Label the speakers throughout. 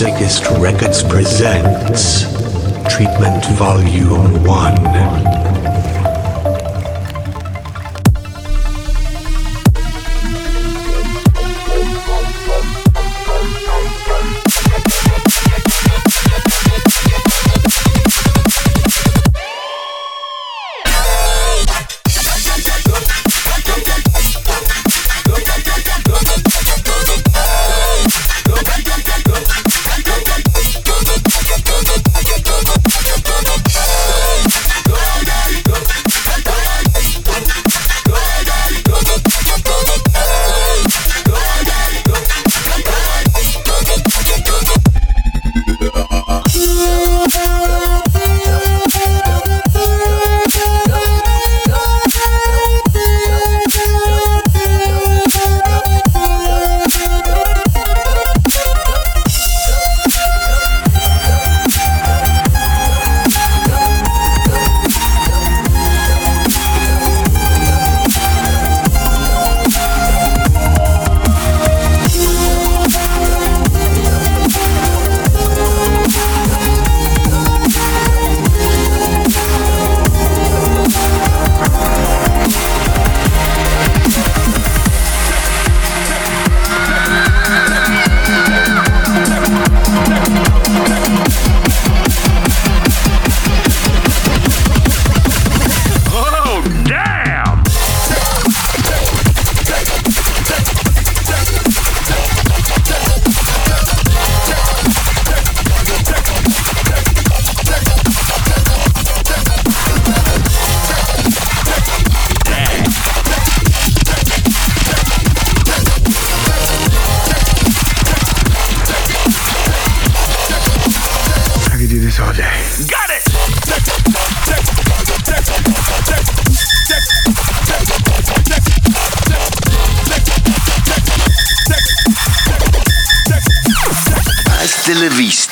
Speaker 1: Sickest Records presents Treatment Volume 1.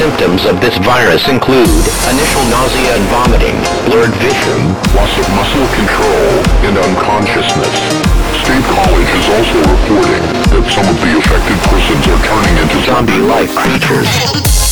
Speaker 2: Symptoms of this virus include initial nausea and vomiting, blurred vision,
Speaker 3: loss of muscle control, and unconsciousness. State College is also reporting that some of the affected persons are turning into
Speaker 2: zombie-like creatures.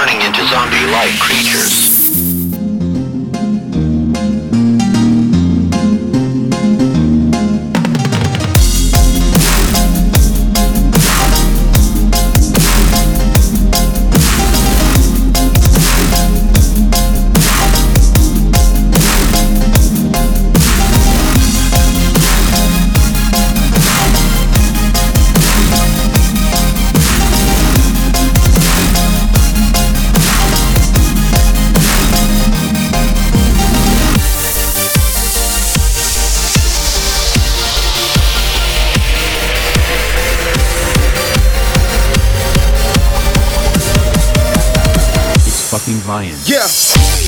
Speaker 4: turning into zombie-like creatures. Lions. Yeah.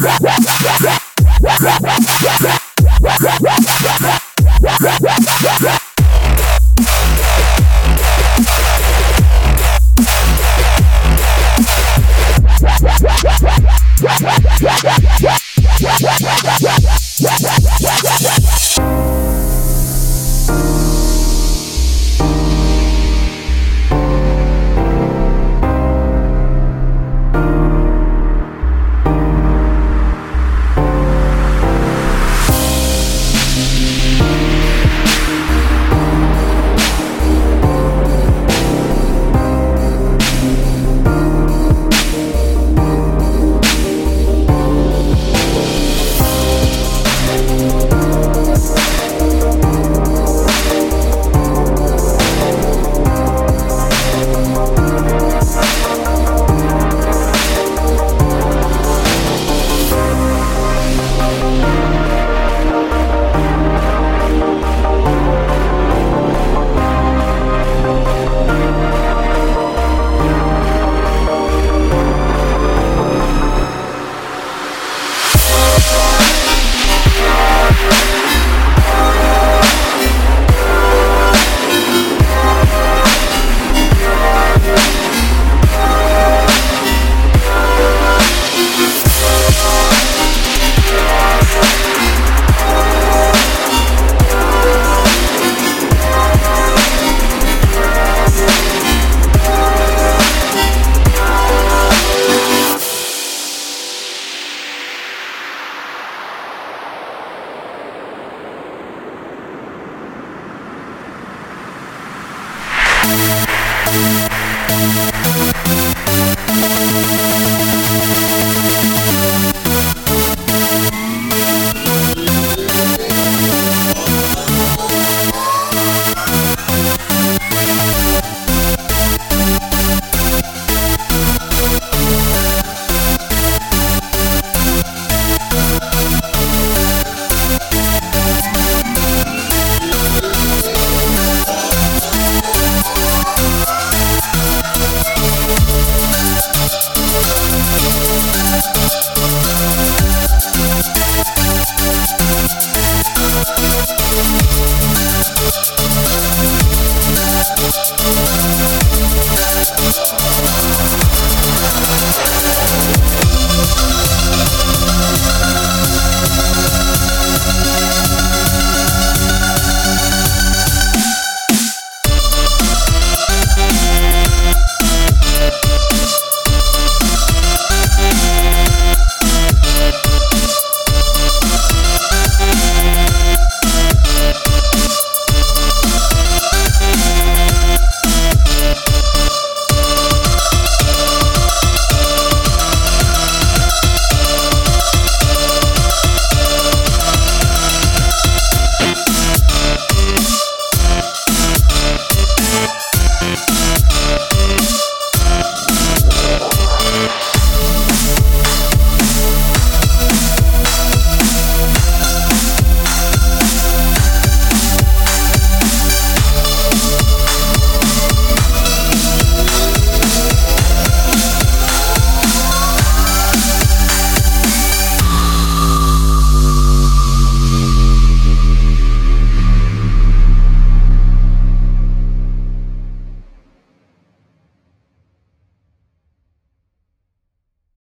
Speaker 4: Yeah.